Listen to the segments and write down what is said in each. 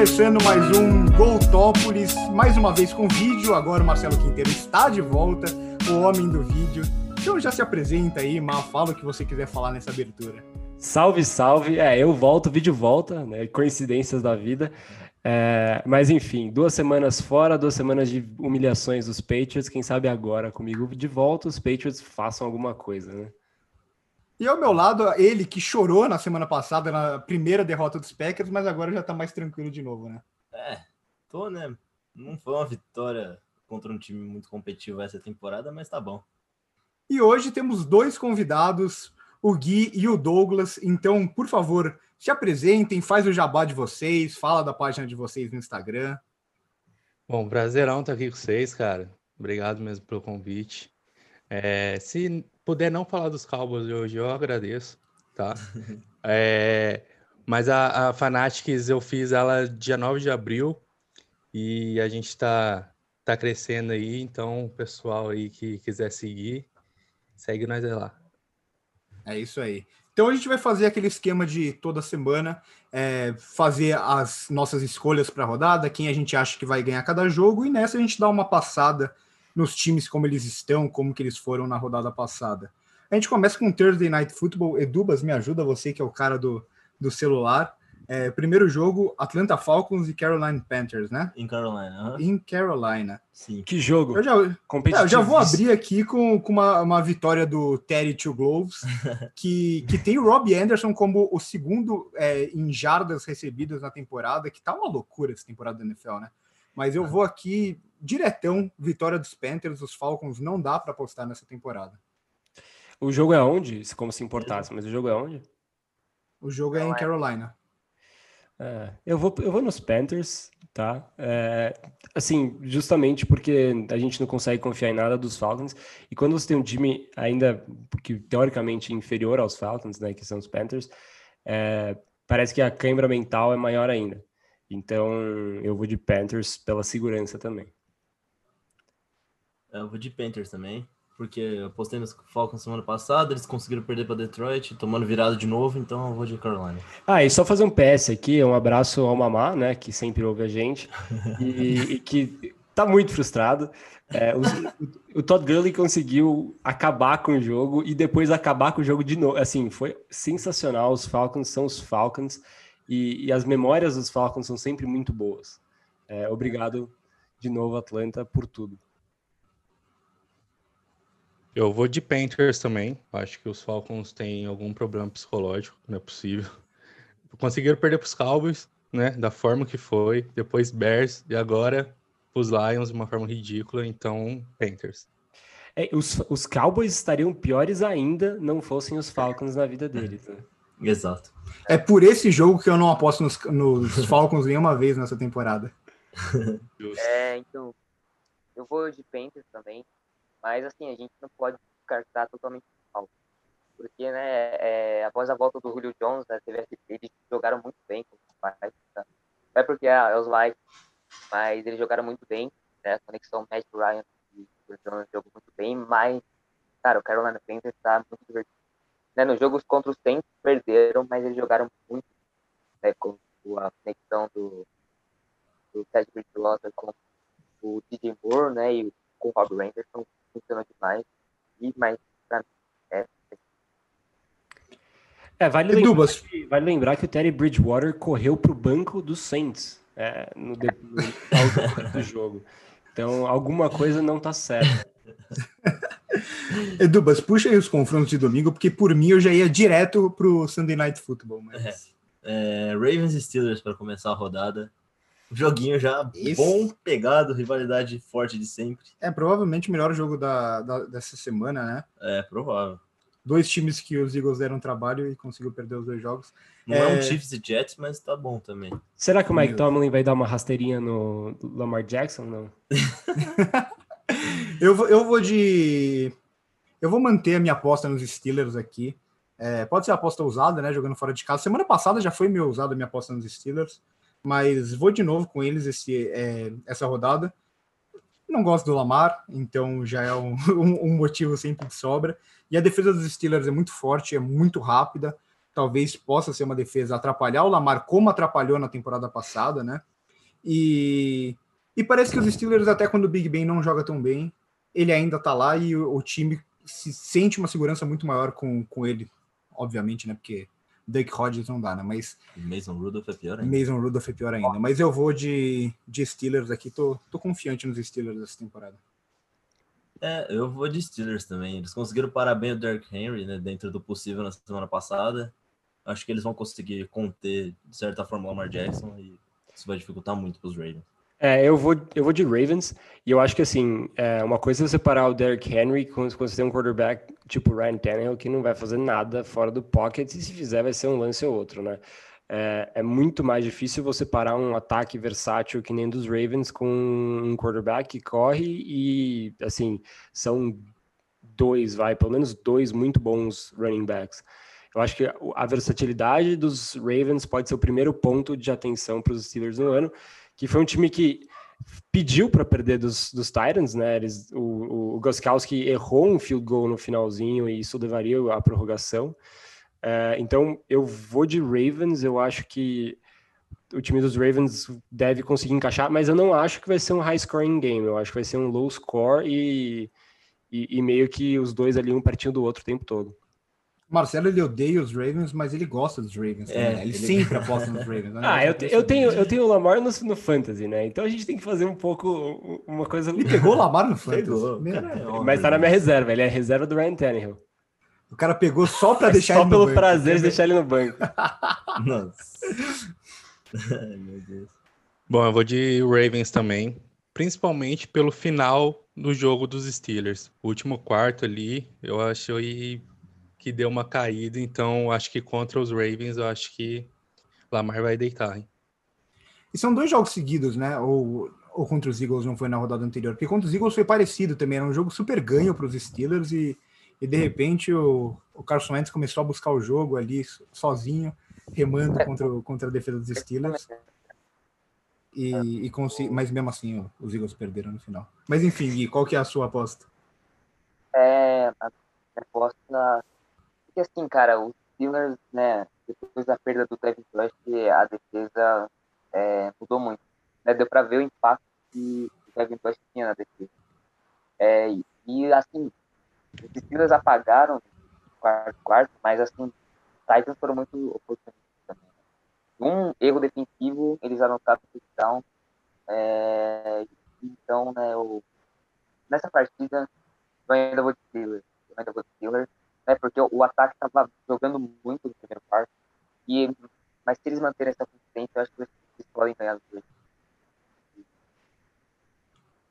começando mais um Goltópolis, mais uma vez com vídeo. Agora o Marcelo Quinteiro está de volta, o homem do vídeo. Então já se apresenta aí, Má, fala o que você quiser falar nessa abertura. Salve, salve. É, eu volto, o vídeo volta, né? Coincidências da vida. É, mas enfim, duas semanas fora, duas semanas de humilhações dos Patriots. Quem sabe agora comigo de volta, os Patriots façam alguma coisa, né? E ao meu lado, ele que chorou na semana passada na primeira derrota dos Packers, mas agora já tá mais tranquilo de novo, né? É, tô, né? Não foi uma vitória contra um time muito competitivo essa temporada, mas tá bom. E hoje temos dois convidados, o Gui e o Douglas. Então, por favor, se apresentem, faz o jabá de vocês, fala da página de vocês no Instagram. Bom, prazerão estar aqui com vocês, cara. Obrigado mesmo pelo convite. É, se puder não falar dos Cowboys hoje, eu agradeço, tá? é, mas a, a Fanatics eu fiz ela dia 9 de abril e a gente tá, tá crescendo aí, então o pessoal aí que quiser seguir, segue nós lá. É isso aí. Então a gente vai fazer aquele esquema de toda semana, é, fazer as nossas escolhas para a rodada, quem a gente acha que vai ganhar cada jogo, e nessa a gente dá uma passada nos times como eles estão, como que eles foram na rodada passada. A gente começa com Thursday Night Football. Edubas, me ajuda, você que é o cara do, do celular. É, primeiro jogo, Atlanta Falcons e Carolina Panthers, né? Em Carolina. Em Carolina. Sim. Que jogo. Eu já, é, eu já vou abrir aqui com, com uma, uma vitória do Terry Two Gloves, que, que tem o Rob Anderson como o segundo é, em jardas recebidas na temporada, que tá uma loucura essa temporada da NFL, né? Mas eu vou aqui diretão, vitória dos Panthers, os Falcons não dá para apostar nessa temporada. O jogo é onde? Como se importasse, mas o jogo é onde? O jogo é em Carolina. É, eu, vou, eu vou nos Panthers, tá? É, assim, justamente porque a gente não consegue confiar em nada dos Falcons. E quando você tem um time ainda que teoricamente inferior aos Falcons, né, que são os Panthers, é, parece que a câimbra mental é maior ainda. Então eu vou de Panthers pela segurança também. Eu vou de Panthers também porque eu postei nos Falcons semana passada, eles conseguiram perder para Detroit, tomando virada de novo, então eu vou de Carolina. Ah, e só fazer um PS aqui, um abraço ao Mamá, né, que sempre ouve a gente, e, e que tá muito frustrado. É, o, o, Todd Gurley conseguiu acabar com o jogo e depois acabar com o jogo de novo. Assim, foi sensacional. Os Falcons são os Falcons e, e as memórias dos Falcons são sempre muito boas. É, obrigado de novo, Atlanta, por tudo. Eu vou de Panthers também. Acho que os Falcons têm algum problema psicológico, não é possível. Conseguiram perder para os Cowboys, né? Da forma que foi. Depois Bears e agora os Lions de uma forma ridícula. Então, Panthers. É, os, os Cowboys estariam piores ainda não fossem os Falcons na vida deles. Né? Exato. É por esse jogo que eu não aposto nos, nos Falcons nenhuma vez nessa temporada. é, então. Eu vou de Panthers também. Mas, assim, a gente não pode descartar totalmente o Falcons. Porque, né, é, após a volta do Julio Jones, né, teve, eles jogaram muito bem com os Vikings, tá? Não é porque ah, é os Vikings, mas eles jogaram muito bem, né, a conexão Matt Ryan e o Jones jogou muito bem, mas, cara, o Carolina Panthers tá muito divertido. Né, nos jogos contra os Saints perderam, mas eles jogaram muito, né, com a conexão do, do Ted Bridgewater com o DJ Moore, né, e com o Rob Anderson, funcionou demais. E, mas, pra mim, é. É, vale lembrar, que, vale lembrar que o Terry Bridgewater correu para o banco do Saints é, no, de, no do jogo. Então, alguma coisa não tá certa. Edubas, puxa aí os confrontos de domingo, porque por mim eu já ia direto pro Sunday Night Football. Mas... É, é, Ravens e Steelers para começar a rodada. Joguinho já Esse... bom, pegado, rivalidade forte de sempre. É provavelmente o melhor jogo da, da, dessa semana, né? É, provável. Dois times que os Eagles deram trabalho e conseguiu perder os dois jogos. Não é, é um Chiefs e Jets, mas tá bom também. Será que o Mike Tomlin vai dar uma rasteirinha no Lamar Jackson? Não. eu, vou, eu vou de. Eu vou manter a minha aposta nos Steelers aqui. É, pode ser aposta usada, né? Jogando fora de casa. Semana passada já foi meu usada a minha aposta nos Steelers mas vou de novo com eles esse, é, essa rodada. Não gosto do Lamar, então já é um, um, motivo sempre de sobra. E a defesa dos Steelers é muito forte, é muito rápida. Talvez possa ser uma defesa atrapalhar o Lamar, como atrapalhou na temporada passada, né? E, e parece que os Steelers, até quando o Big Ben não joga tão bem, ele ainda tá lá e o, o time se sente uma segurança muito maior com, com ele, obviamente, né? Porque Duck Hodges não dá, né? Mas. Mason Rudolph é pior ainda. Mason Rudolph é pior ainda. Mas eu vou de, de Steelers aqui, tô, tô confiante nos Steelers dessa temporada. É, eu vou de Steelers também. Eles conseguiram parar bem o Derrick Henry, né? Dentro do possível na semana passada. Acho que eles vão conseguir conter, de certa forma, o Lamar Jackson e isso vai dificultar muito para os Ravens. É, eu vou, eu vou de Ravens, e eu acho que assim, é, uma coisa é você parar o Derrick Henry quando, você tem um quarterback tipo Ryan Tannehill que não vai fazer nada fora do pocket, e se fizer vai ser um lance ou outro, né? É, é, muito mais difícil você parar um ataque versátil que nem dos Ravens com um quarterback que corre e, assim, são dois, vai, pelo menos dois muito bons running backs. Eu acho que a versatilidade dos Ravens pode ser o primeiro ponto de atenção para os Steelers no ano, que foi um time que pediu para perder dos, dos Titans, né? Eles, o, o Goskowski errou um field goal no finalzinho e isso levaria à prorrogação. É, então eu vou de Ravens, eu acho que o time dos Ravens deve conseguir encaixar, mas eu não acho que vai ser um high scoring game, eu acho que vai ser um low score e, e, e meio que os dois ali um pertinho do outro o tempo todo. Marcelo ele odeia os Ravens, mas ele gosta dos Ravens. É, ele, ele, sempre aposta nos Ravens. Né? Ah, eu, te, eu, tenho, eu tenho o Lamar no, no Fantasy, né? Então a gente tem que fazer um pouco uma coisa. Ele pegou o Lamar no Fantasy. Pegou, cara, mas tá na minha reserva, ele é reserva do Ryan Tannehill. O cara pegou só para é deixar só ele no banco. Só pelo prazer de deixar ele no banco. Nossa. Ai, meu Deus. Bom, eu vou de Ravens também, principalmente pelo final do jogo dos Steelers. O último quarto ali, eu achei que deu uma caída, então acho que contra os Ravens, eu acho que Lamar vai deitar. Hein? E são dois jogos seguidos, né? Ou, ou contra os Eagles não foi na rodada anterior? Porque contra os Eagles foi parecido também, era um jogo super ganho para os Steelers e, e de repente o, o Carson Wentz começou a buscar o jogo ali sozinho, remando contra, contra a defesa dos Steelers. E, e mas mesmo assim os Eagles perderam no final. Mas enfim, Gui, qual que é a sua aposta? É, a aposta porque assim, cara, os Steelers, né, depois da perda do Devin Bush, a defesa é, mudou muito. Né? Deu para ver o impacto que o Devin Bush tinha na defesa. É, e, assim, os Steelers apagaram o quarto, quarto, mas assim, Titans foram muito oportunistas também. Um erro defensivo, eles anotaram o touchdown. É, então, né, eu, nessa partida, eu ainda vou de Steelers. Eu ainda vou de Steelers né? Porque o ataque estava jogando muito no primeiro quarto. E, mas se eles manterem essa consistência, eu acho que eles podem ganhar os dois.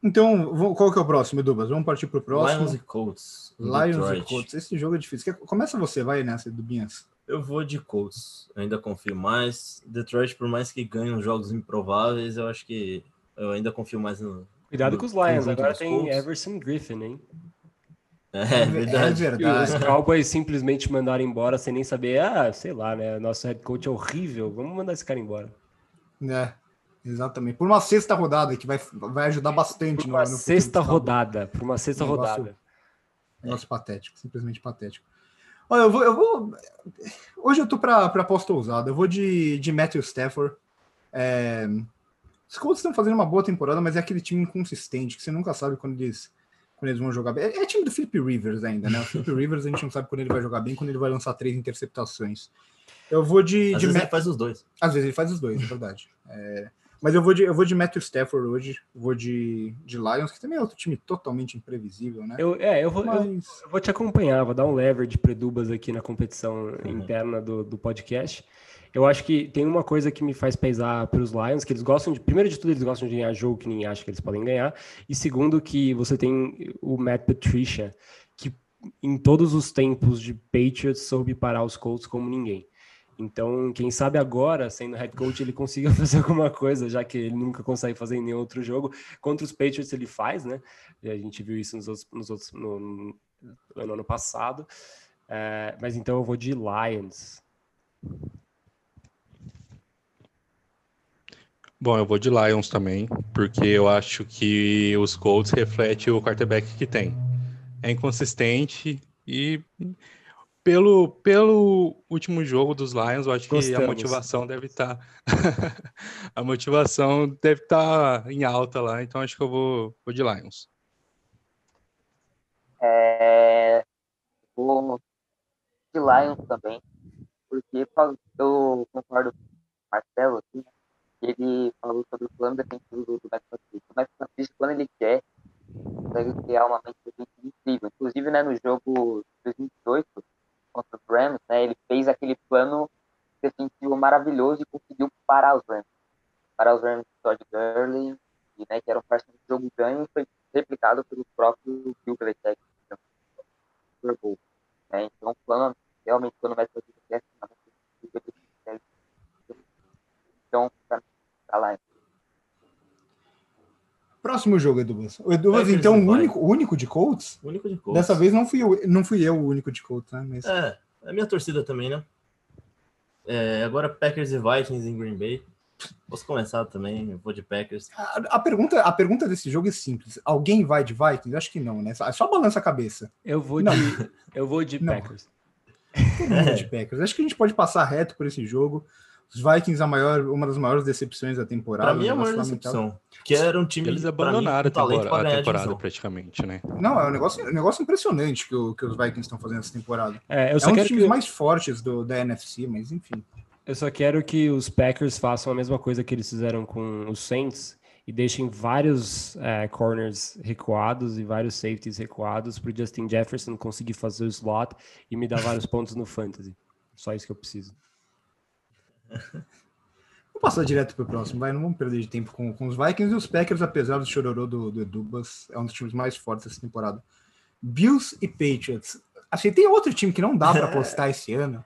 Então, qual que é o próximo, Edubas? Vamos partir para o próximo. Lions e Colts. Lions Detroit. e Colts. Esse jogo é difícil. Começa você, vai nessa, Edubinhas. Eu vou de Colts. Eu ainda confio mais. Detroit, por mais que ganhe uns jogos improváveis, eu acho que eu ainda confio mais no. Cuidado no, com os Lions. Agora tem Colts. Everson Griffin, hein? É, é verdade. É verdade. os Cowboys simplesmente mandaram embora sem nem saber, ah, sei lá, né? Nosso head coach é horrível, vamos mandar esse cara embora. É, exatamente. Por uma sexta rodada, que vai, vai ajudar bastante por uma no, no sexta rodada, por uma sexta negócio, rodada. Negócio é. patético, simplesmente patético. Olha, eu vou. Eu vou hoje eu tô para aposta ousada. Eu vou de, de Matthew Stafford. É, os Colts estão fazendo uma boa temporada, mas é aquele time inconsistente que você nunca sabe quando eles quando eles vão jogar bem. É, é time do Philip Rivers ainda, né? O Philip Rivers a gente não sabe quando ele vai jogar bem, quando ele vai lançar três interceptações. Eu vou de. Às de vezes Matt... ele faz os dois. Às vezes ele faz os dois, é verdade. É... Mas eu vou de, eu vou de Matthew Stafford hoje, vou de, de Lions, que também é outro time totalmente imprevisível, né? Eu, é, eu vou, Mas... eu, eu vou te acompanhar, vou dar um lever de predubas aqui na competição uhum. interna do, do podcast. Eu acho que tem uma coisa que me faz pesar para os Lions, que eles gostam de. Primeiro de tudo, eles gostam de ganhar jogo que ninguém acha que eles podem ganhar. E segundo, que você tem o Matt Patricia, que em todos os tempos de Patriots soube parar os Colts como ninguém. Então, quem sabe agora, sendo head coach, ele consiga fazer alguma coisa, já que ele nunca consegue fazer em nenhum outro jogo. Contra os Patriots ele faz, né? A gente viu isso nos outros, nos outros no, no ano passado. É, mas então eu vou de Lions. Bom, eu vou de Lions também, porque eu acho que os Colts refletem o quarterback que tem. É inconsistente e pelo, pelo último jogo dos Lions, eu acho Gostamos. que a motivação deve estar. a motivação deve estar em alta lá, então acho que eu vou, vou de Lions. É, vou de Lions também, porque eu concordo com o Marcelo aqui, né, que ele falou sobre o plano defensivo do, do Patricia. O Patricia, quando ele quer, consegue criar uma mente defensiva incrível. Inclusive, né, no jogo de 2018 contra o Rams, né, ele fez aquele plano defensivo maravilhoso e conseguiu parar os Rams. Parar os Rams de Todd Gurley, e, né, que era um parceiro de jogo ganho, foi replicado pelo próprio Bill Belichick no Super Bowl. Né? Então, o plano, realmente, quando o teste, ele consegue. Então, pra lá. Próximo jogo, Edubas. O Edubas, Packers então, e o único, único de Colts? O único de Colts. Dessa vez não fui, eu, não fui eu o único de Colts, né? Mas... É, é a minha torcida também, né? É, agora Packers e Vikings em Green Bay. Posso começar também, eu vou de Packers. A, a pergunta, a pergunta desse jogo é simples. Alguém vai de Vikings? Acho que não, né? Só, só balança a cabeça. Eu vou Não. de, eu vou de Não. Packers. Todo mundo de Packers. Acho que a gente pode passar reto por esse jogo. Os Vikings, a maior, uma das maiores decepções da temporada. Pra mim é a maior decepção. Que era um time Eles pra mim, abandonaram com a temporada, a temporada praticamente, né? Não, é um negócio, um negócio impressionante que, o- que os Vikings estão fazendo essa temporada. É, eu É só um dos quero times que mais fortes do, da NFC, mas enfim. eu só quero que os Packers façam a mesma coisa que eles fizeram com os Saints e deixem vários é, corners recuados e vários safeties recuados para o Justin Jefferson conseguir fazer o slot e me dar vários pontos no fantasy. Só isso que eu preciso. Vou passar direto pro próximo, vai. Não vamos perder de tempo com, com os Vikings e os Packers, apesar do chororô do, do Edubas, é um dos times mais fortes dessa temporada. Bills e Patriots. Assim, tem outro time que não dá para apostar esse ano.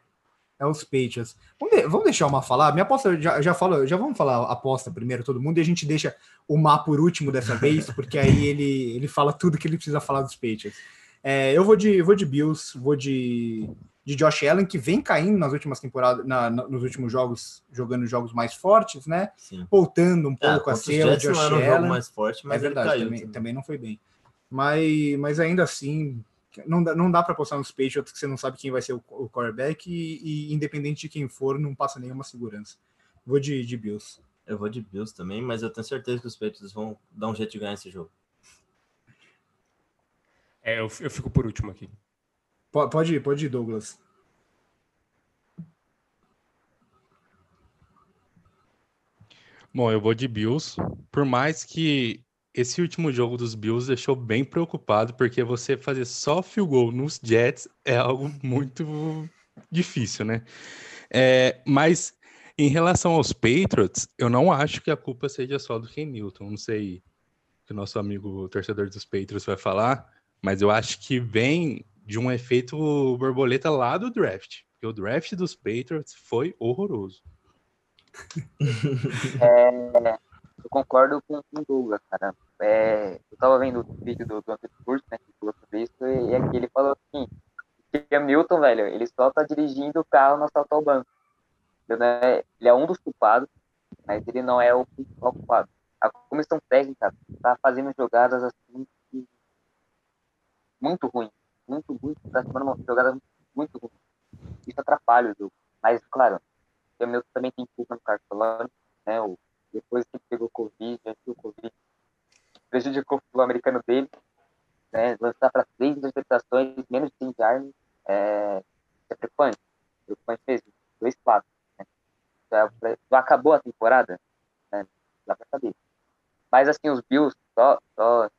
É os Patriots. Vamos, de- vamos deixar o Má falar. Minha aposta, já, já falo, já vamos falar a aposta primeiro, todo mundo, e a gente deixa o Má por último dessa vez, porque aí ele, ele fala tudo que ele precisa falar dos Patriots. É, eu vou de, vou de Bills, vou de, de Josh Allen, que vem caindo nas últimas temporadas, na- na- nos últimos jogos, jogando jogos mais fortes, né? Sim. Voltando um É, pouco a contra os ser o Josh não era um jogo Allen. mais forte, mas é ele verdade, caiu. também, também. também não foi bem. Mas, mas ainda assim, não dá, não dá para postar nos Patriots que você não sabe quem vai ser o, o quarterback e, e independente de quem for, não passa nenhuma segurança. Vou de, de Bills. Eu vou de Bills também, mas eu tenho certeza que os Patriots vão dar um jeito de ganhar esse jogo. É, eu, eu fico por último aqui. Po- Pode ir, pode ir, Douglas. Bom, eu vou de Bills, por mais que esse último jogo dos Bills deixou bem preocupado, porque você fazer só field goal nos Jets é algo muito difícil, né? É, mas em relação aos Patriots, eu não acho que a culpa seja só do Ken Newton. Não sei o que o nosso amigo torcedor dos Patriots vai falar, mas eu acho que vem de um efeito borboleta lá do draft. Porque o draft dos Patriots foi horroroso. É, eu concordo com, o Douglas, cara. É, eu tava vendo o vídeo do, Anthony Curso, né, que falou sobre isso, e, aqui ele falou assim, que o Milton, velho, ele só tá dirigindo o carro no assalto ao banco. Ele, não é, ele é um dos culpados, mas ele não é o principal culpado. A comissão técnica tá fazendo jogadas assim muito ruins, muito, muito, tá tomando jogadas muito ruins. Isso atrapalha o jogo. Mas, claro, o Milton também tem culpa no Cartolano, né? O, depois que pegou Covid, o Covid prejudicou o futebol americano dele, né? Lançar para três interceptações, menos de 100 yards, é, é preocupante. Preocupante mesmo. Dois quatro. Né? Já, acabou a temporada? Né? Dá para saber. Mas, assim, os Bills, só, só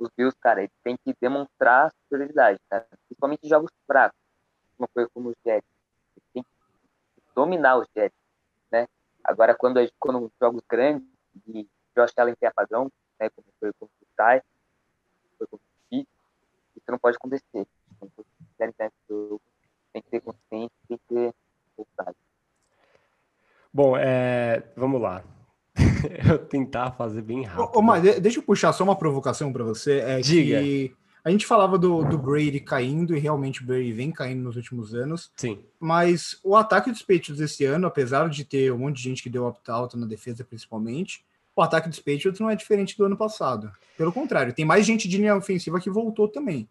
os Bills, cara, eles têm que demonstrar superioridade, cara. Principalmente jogos fracos, uma coisa como os Jets. Eles têm que dominar os Jets, né? Agora, quando, a- quando jogos grandes, e Josh Allen tem apagão, né? Como foi com o Ty, foi com o Pitt, isso não pode acontecer. Então, tem que ser consciente, tem que ter vontade. Bom, é, vamos lá. eu tentar fazer bem rápido. Ô, ô, de- deixa eu puxar só uma provocação para você. É Diga. que a gente falava do, do Brady caindo, e realmente o Brady vem caindo nos últimos anos. Sim. Mas o ataque dos Patriots esse ano, apesar de ter um monte de gente que deu opt-out na defesa, principalmente, o ataque dos Patriots não é diferente do ano passado. Pelo contrário, tem mais gente de linha ofensiva que voltou também.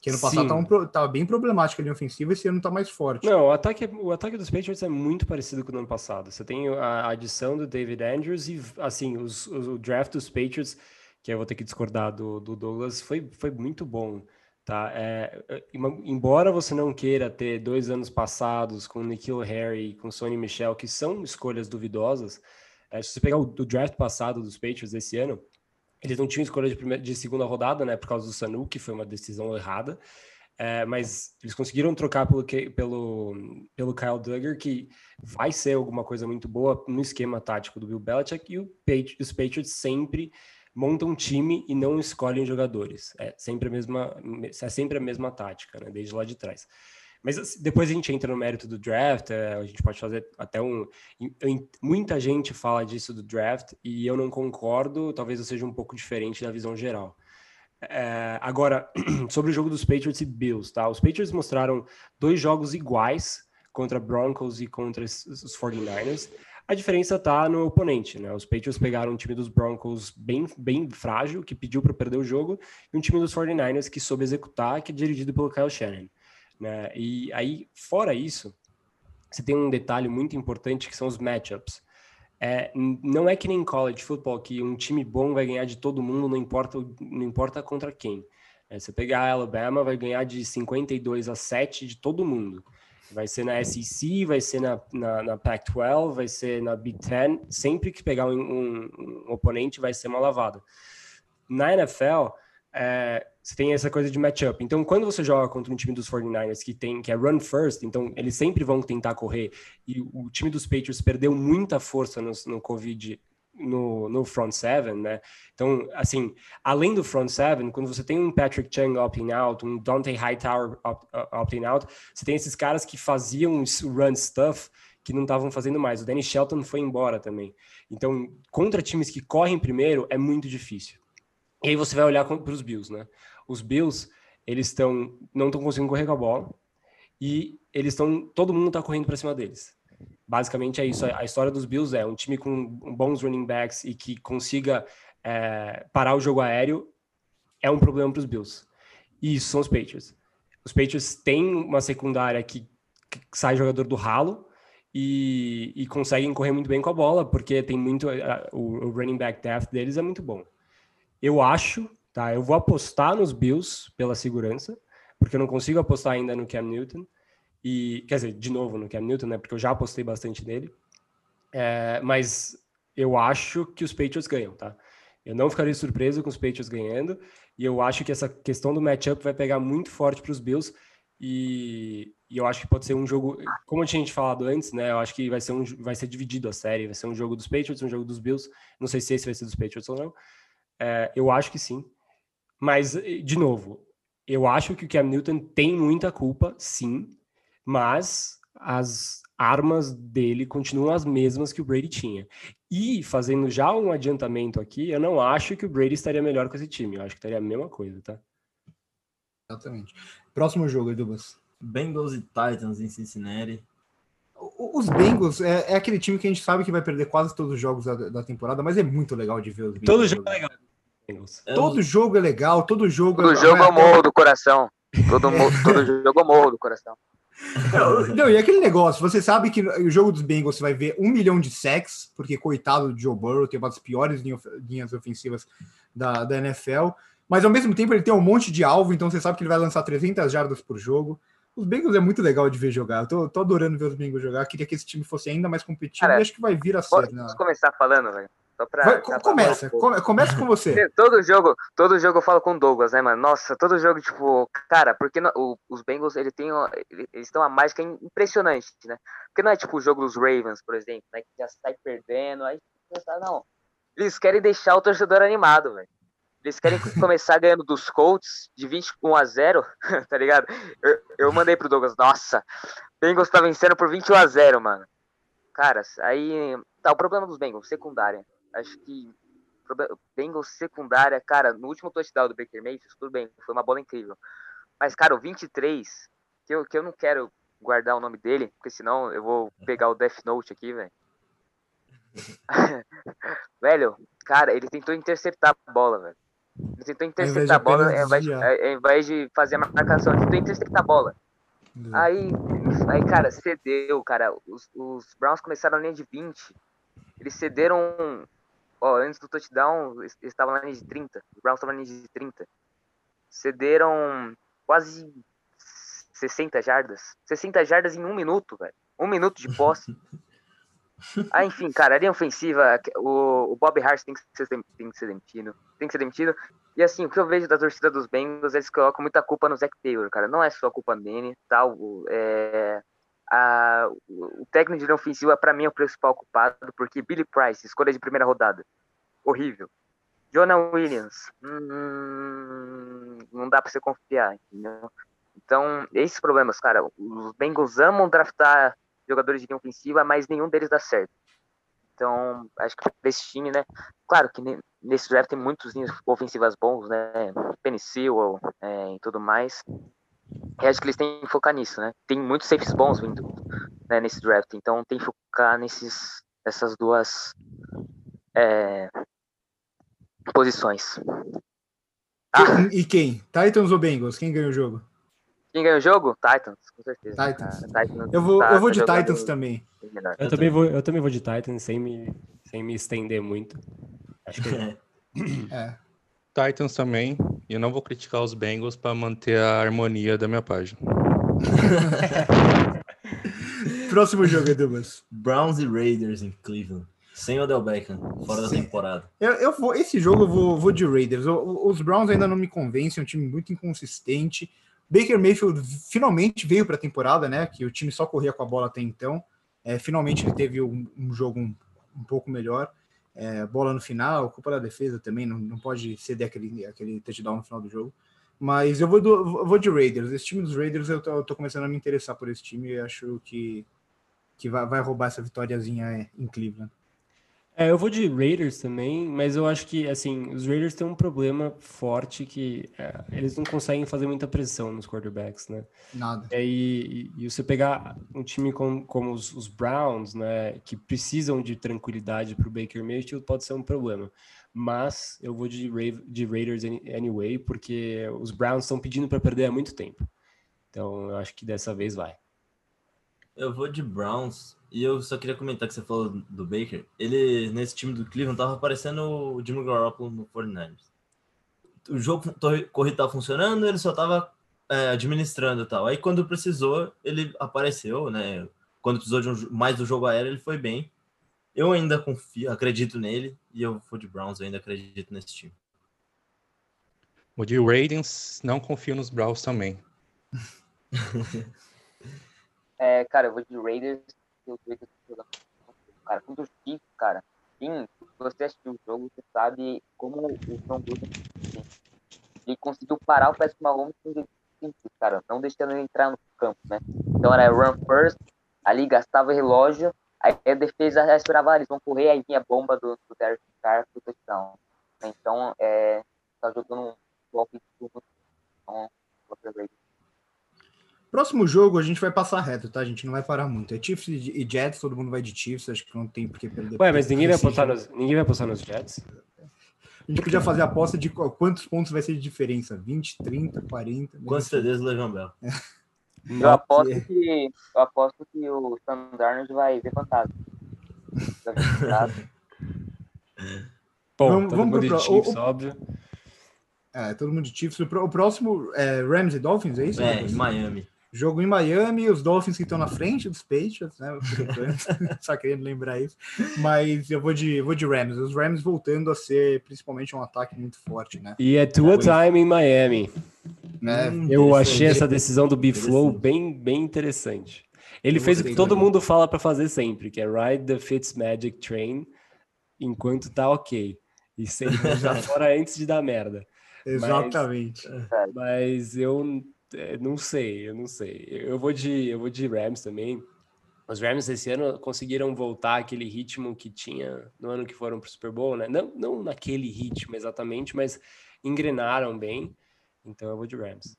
Que ano passado tava, um, tava, bem problemático ali ofensivo, esse ano tá mais forte. Não, o ataque, o ataque dos Patriots é muito parecido com o ano passado. Você tem a adição do David Andrews e, assim, os, os, o draft dos Patriots, que eu vou ter que discordar do, do Douglas, foi, foi muito bom. Tá? É, é embora você não queira ter dois anos passados com Nikhil Harry, com Sonny Michel, que são escolhas duvidosas, é, se você pegar o, o, draft passado dos Patriots desse ano, eles não tinham escolha de, primeira, de segunda rodada, né, por causa do Sanu, que foi uma decisão errada. É, mas eles conseguiram trocar pelo, pelo, pelo Kyle Duggar, que vai ser alguma coisa muito boa no esquema tático do Bill Belichick, e o, os Patriots sempre montam um time e não escolhem jogadores. É sempre a mesma, é sempre a mesma tática, né, desde lá de trás. Mas assim, depois a gente entra no mérito do draft, é, a gente pode fazer até um. Muita gente fala disso do draft e eu não concordo, talvez eu seja um pouco diferente da visão geral. É, agora, sobre o jogo dos Patriots e Bills, tá? Os Patriots mostraram dois jogos iguais contra Broncos e contra os 49ers. A diferença está no oponente, né? Os Patriots pegaram um time dos Broncos bem, bem frágil, que pediu para perder o jogo, e um time dos 49ers que soube executar, que é dirigido pelo Kyle Shannon. Né? E aí, fora isso, você tem um detalhe muito importante que são os matchups. É, não é que nem college football que um time bom vai ganhar de todo mundo, não importa, não importa contra quem. É, você pegar a Alabama, vai ganhar de 52 a 7 de todo mundo. Vai ser na SEC, vai ser na, na, na Pac-12, vai ser na Big Ten. Sempre que pegar um, um, um oponente, vai ser uma lavada. Na NFL, é, você tem essa coisa de matchup. Então, quando você joga contra um time dos 49ers que tem que é run first, então eles sempre vão tentar correr, e o time dos Patriots perdeu muita força no, no Covid no, no front seven, né? Então, assim, além do front seven, quando você tem um Patrick Chung opting out, um Dante Hightower opting out, você tem esses caras que faziam run stuff que não estavam fazendo mais. O Danny Shelton foi embora também. Então, contra times que correm primeiro é muito difícil. E aí você vai olhar para os Bills, né? Os Bills, eles estão não estão conseguindo correr com a bola e eles estão todo mundo está correndo para cima deles. Basicamente é isso. A história dos Bills é um time com bons running backs e que consiga é, parar o jogo aéreo é um problema para os Bills. E isso são os Patriots. Os Patriots têm uma secundária que, sai jogador do ralo e, e, conseguem correr muito bem com a bola, porque tem muito. o, o running back depth deles é muito bom. Eu acho, tá? Eu vou apostar nos Bills pela segurança, porque eu não consigo apostar ainda no Cam Newton. E, quer dizer, de novo no Cam Newton, né? Porque eu já apostei bastante nele. É, mas eu acho que os Patriots ganham, tá? Eu não ficaria surpreso com os Patriots ganhando. E eu acho que essa questão do matchup vai pegar muito forte para os Bills. E, e, eu acho que pode ser um jogo, como eu tinha falado antes, né? Eu acho que vai ser, um, vai ser dividido a série. Vai ser um jogo dos Patriots, um jogo dos Bills. Não sei se esse vai ser dos Patriots ou não. É, eu acho que sim. Mas, de novo, eu acho que o Cam Newton tem muita culpa, sim, mas as armas dele continuam as mesmas que o Brady tinha. E, fazendo já um adiantamento aqui, eu não acho que o Brady estaria melhor com esse time. Eu acho que estaria a mesma coisa, tá? Exatamente. Próximo jogo, Edubas. Bengals e Titans em Cincinnati. Os Bengals é, é, aquele time que a gente sabe que vai perder quase todos os jogos da, da temporada, mas é muito legal de ver os Bengals. Todo jogo é legal. Bengals. Todo jogo é legal, todo jogo todo é jogo eu morro do coração. Todo, todo jogo eu morro do coração. Não, e aquele negócio, você sabe que o jogo dos Bengals você vai ver um milhão de sacks, porque coitado do Joe Burrow, tem uma das piores linhas ofensivas da, da NFL, mas ao mesmo tempo ele tem um monte de alvo, então você sabe que ele vai lançar 300 jardas por jogo. Os Bengals é muito legal de ver jogar, eu tô, tô adorando ver os Bengals jogar, queria que esse time fosse ainda mais competitivo Cara, e acho que vai vir a ser. Posso né? começar falando, velho? Só pra, Vai, começa, um começa com você. Todo jogo, todo jogo eu falo com o Douglas, né, mano? Nossa, todo jogo, tipo, cara, porque no, o, os Bengals, ele tem, eles têm uma mágica impressionante, né? Porque não é tipo o jogo dos Ravens, por exemplo, né? Que já sai perdendo, aí não. Eles querem deixar o torcedor animado, velho. Eles querem começar ganhando dos Colts de 21 a 0, tá ligado? Eu, eu mandei pro Douglas, nossa, Bengals tá vencendo por 21 a 0, mano. Cara, aí tá o problema dos Bengals, secundária. Acho que Bengals secundária, cara, no último touchdown do Baker Mayfield, tudo bem, foi uma bola incrível. Mas, cara, o 23, que eu, que eu não quero guardar o nome dele, porque senão eu vou pegar o Death Note aqui, velho. velho, cara, ele tentou interceptar a bola, velho. Ele tentou interceptar a bola ao invés, de, ao invés de fazer a marcação, ele tentou interceptar a bola. Aí, aí, cara, cedeu, cara. Os, os Browns começaram a linha de 20. Eles cederam. Ó, antes do touchdown, eles estavam na linha de 30. Os Browns estavam na linha de 30. Cederam quase 60 jardas. 60 jardas em um minuto, velho. Um minuto de posse. Ah, enfim, cara, a linha ofensiva, o, o Bob Hart tem que, ser, tem que ser demitido. Tem que ser demitido. E assim, o que eu vejo da torcida dos Bengals, eles colocam muita culpa no Zach Taylor, cara. Não é só culpa dele, tal. Tá? É, o técnico de linha ofensiva, para mim, é o principal culpado, porque Billy Price, escolha de primeira rodada. Horrível. Jonah Williams, hum, não dá para você confiar, entendeu? Então, esses problemas, cara, os Bengals amam draftar jogadores de linha ofensiva, mas nenhum deles dá certo. Então, acho que esse time, né? Claro que nesse draft tem muitos linhas ofensivas bons, né? Sewell é, e tudo mais. E acho que eles têm que focar nisso, né? Tem muitos safes bons vindo né, nesse draft, então tem que focar nesses, nessas duas é, posições. Ah. E quem? Titans ou Bengals? Quem ganhou o jogo? Quem ganhou o jogo? Titans, com certeza. Titans. Ah, Titans eu vou, tá, eu vou de Titans também. Eu, também vou, eu também vou de Titans, sem me, sem me estender muito. Acho que é. é. Titans também. E eu não vou criticar os Bengals para manter a harmonia da minha página. Próximo jogo, Edubas. Browns e Raiders em Cleveland. Sem Odell Beckham, fora Sim. da temporada. Eu, eu vou, esse jogo eu vou, vou de Raiders. os Browns ainda não me convencem, é um time muito inconsistente. Baker Mayfield finalmente veio para a temporada, né? Que o time só corria com a bola até então. É, finalmente ele teve um, um jogo um, um, pouco melhor. É, bola no final, culpa da defesa também, não, não pode ceder aquele, aquele touchdown no final do jogo. Mas eu vou, do, vou de Raiders. Esse time dos Raiders, eu tô, eu tô, começando a me interessar por esse time e acho que, que vai, vai roubar essa vitóriazinha em Cleveland. É, eu vou de Raiders também, mas eu acho que, assim, os Raiders têm um problema forte que é, eles não conseguem fazer muita pressão nos quarterbacks, né? Nada. É, e, e, você pegar um time com, como os, os, Browns, né, que precisam de tranquilidade para o Baker Mayfield, pode ser um problema. Mas eu vou de, de Raiders anyway, porque os Browns estão pedindo para perder há muito tempo. Então eu acho que dessa vez vai. Eu vou de Browns e eu só queria comentar que você falou do Baker. Ele, nesse time do Cleveland, tava aparecendo o Jimmy Garoppolo no 49ers. O jogo corrido tava funcionando, ele só tava é, administrando e tal. Aí quando precisou, ele apareceu, né? Quando precisou de um, mais do jogo aéreo, ele foi bem. Eu ainda confio, acredito nele, e eu vou de Browns, eu ainda acredito nesse time. O de Ravens, não confio nos Browns também. É, cara, eu vou de Raiders. Eu cara, contra o Chiefs, cara. Sim, você assistiu o jogo, você sabe como o John Gruden ele conseguiu parar o Patrick Mahomes com simples, cara, não deixando ele entrar no campo, né? Então era run first, ali gastava relógio, aí a defesa já esperava, ah, eles vão correr, aí vinha a bomba do, do Derek Carr pro touchdown. Então, é, tá jogando um golpe de então, Raiders. Próximo jogo a gente vai passar reto, tá? A gente não vai parar muito. É Chiefs e Jets, todo mundo vai de Chiefs, acho que não tem por que perder. Ué, mas ninguém vai, apostar nos, ninguém vai apostar nos Jets? A gente podia fazer a aposta de quantos pontos vai ser de diferença: 20, 30, 40. Quantos CDs o Legião Bell? Eu aposto, que, eu aposto que o Sam Darnold vai ver fantasma. Bom, vamos, vamos pro Chiefs, o, óbvio. É, todo mundo de Chiefs. O, próximo é Rams e Dolphins, é isso? É, em Miami. Jogo em Miami, os Dolphins que estão na frente dos Patriots, né? Só querendo lembrar isso. Mas eu vou de, vou de Rams. Os Rams voltando a ser principalmente um ataque muito forte, né? E é tua time em Miami. Né? Hum, eu achei essa decisão do B-Flow bem, bem interessante. Ele eu fez o que todo mundo fala para fazer sempre, que é ride the Fitzmagic train enquanto tá ok. E sempre já fora antes de dar merda. Exatamente. Mas, mas eu é, não sei, eu não sei. Eu vou de, eu vou de Rams também. Os Rams esse ano conseguiram voltar aquele ritmo que tinha no ano que foram para o Super Bowl, né? Não, não naquele ritmo exatamente, mas engrenaram bem. Então eu vou de Rams.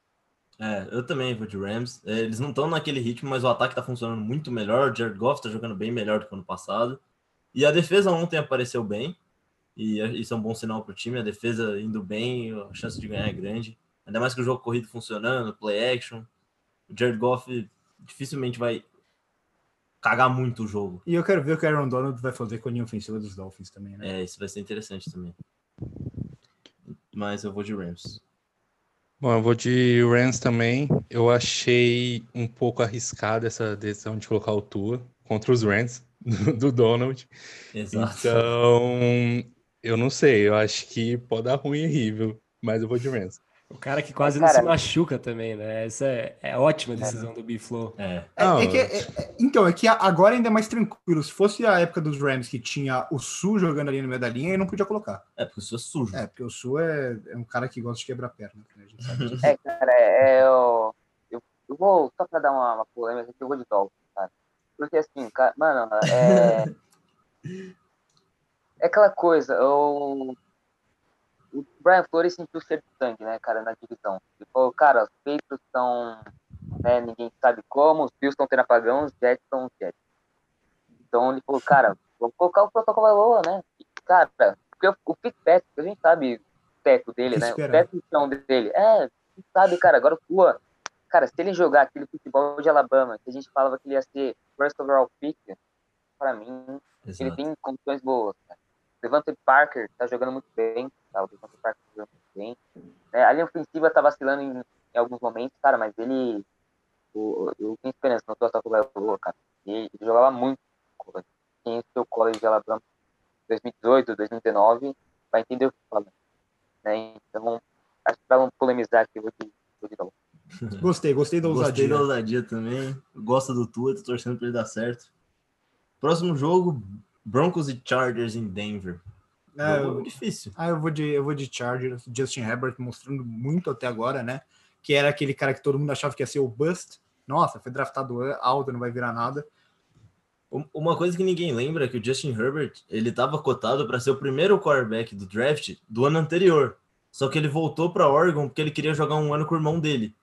É, eu também vou de Rams. É, eles não estão naquele ritmo, mas o ataque está funcionando muito melhor. O Jared Goff está jogando bem melhor do que ano passado. E a defesa ontem apareceu bem. E isso é um bom sinal para o time. A defesa indo bem, a chance de ganhar é grande. Ainda mais que o jogo corrido funcionando, play action. O Jared Goff dificilmente vai cagar muito o jogo. E eu quero ver o que o Aaron Donald vai fazer com a linha ofensiva dos Dolphins também, né? É, isso vai ser interessante também. Mas eu vou de Rams. Bom, eu vou de Rams também. Eu achei um pouco arriscada essa decisão de colocar o Tua contra os Rams do, do Donald. Exato. Então, eu não sei. Eu acho que pode dar ruim e horrível, mas eu vou de Rams. O cara que quase Cara, não se machuca também, né? Essa é, é ótima decisão do B-Flow. É, É- Não, é que- é- é- então, é que a- agora ainda é mais tranquilo. Se fosse a época dos Rams que tinha o Su jogando ali no meio da linha, ele não podia colocar. é porque isso é sujo. É, porque o Su é, é um cara que gosta de quebrar perna. né? A gente sabe disso. É, cara, é, é, eu, eu, eu vou, só pra dar uma, uma polêmica, eu vou de Dolphins, cara. Porque assim, cara, mano, é. é aquela coisa, o, o Brian Flores sentiu cheiro de sangue, né, cara, na divisão. Ele falou, cara, os Patriots estão, né, ninguém sabe como, os Bills estão tendo apagão, os Jets estão os Jets. Então ele falou, cara, vamos colocar o protocolo Aloha, né? E, Cara, porque o, o Fitzpatrick, a gente sabe o teto dele, né? O teto do chão dele. É, gente sabe, cara, agora o Tua, cara, se ele jogar aquele futebol de Alabama, que a gente falava que ele ia ser first overall pick, pra mim, ele Exato. tem condições boas. Cara. Devante Parker tá jogando muito bem, O muito bem. É, a linha ofensiva tá vacilando em, em alguns momentos, cara, mas ele. o- Eu tenho esperança no Tua Tagovailoa, cara. Ele, ele jogava muito. Quem o seu college de Alabama 2018, 2019, vai entender o que eu falo. Né? Então, acho que pra não polemizar aqui, eu vou de, vou de novo. Gostei, gostei da Gostei ousadia. da ousadia também. Gosto do Tua, tô torcendo pra ele dar certo. Próximo jogo, Broncos e Chargers em Denver. É, Jogo eu- difícil. Ah, eu vou de, eu vou de Chargers, Justin Herbert mostrando muito até agora, né? Que era aquele cara que todo mundo achava que ia ser o bust. Nossa, foi draftado alto, não vai virar nada. Um- Uma coisa que ninguém lembra é que o Justin Herbert, ele estava cotado para ser o primeiro quarterback do draft do ano anterior. Só que ele voltou para Oregon porque ele queria jogar um ano com o irmão dele.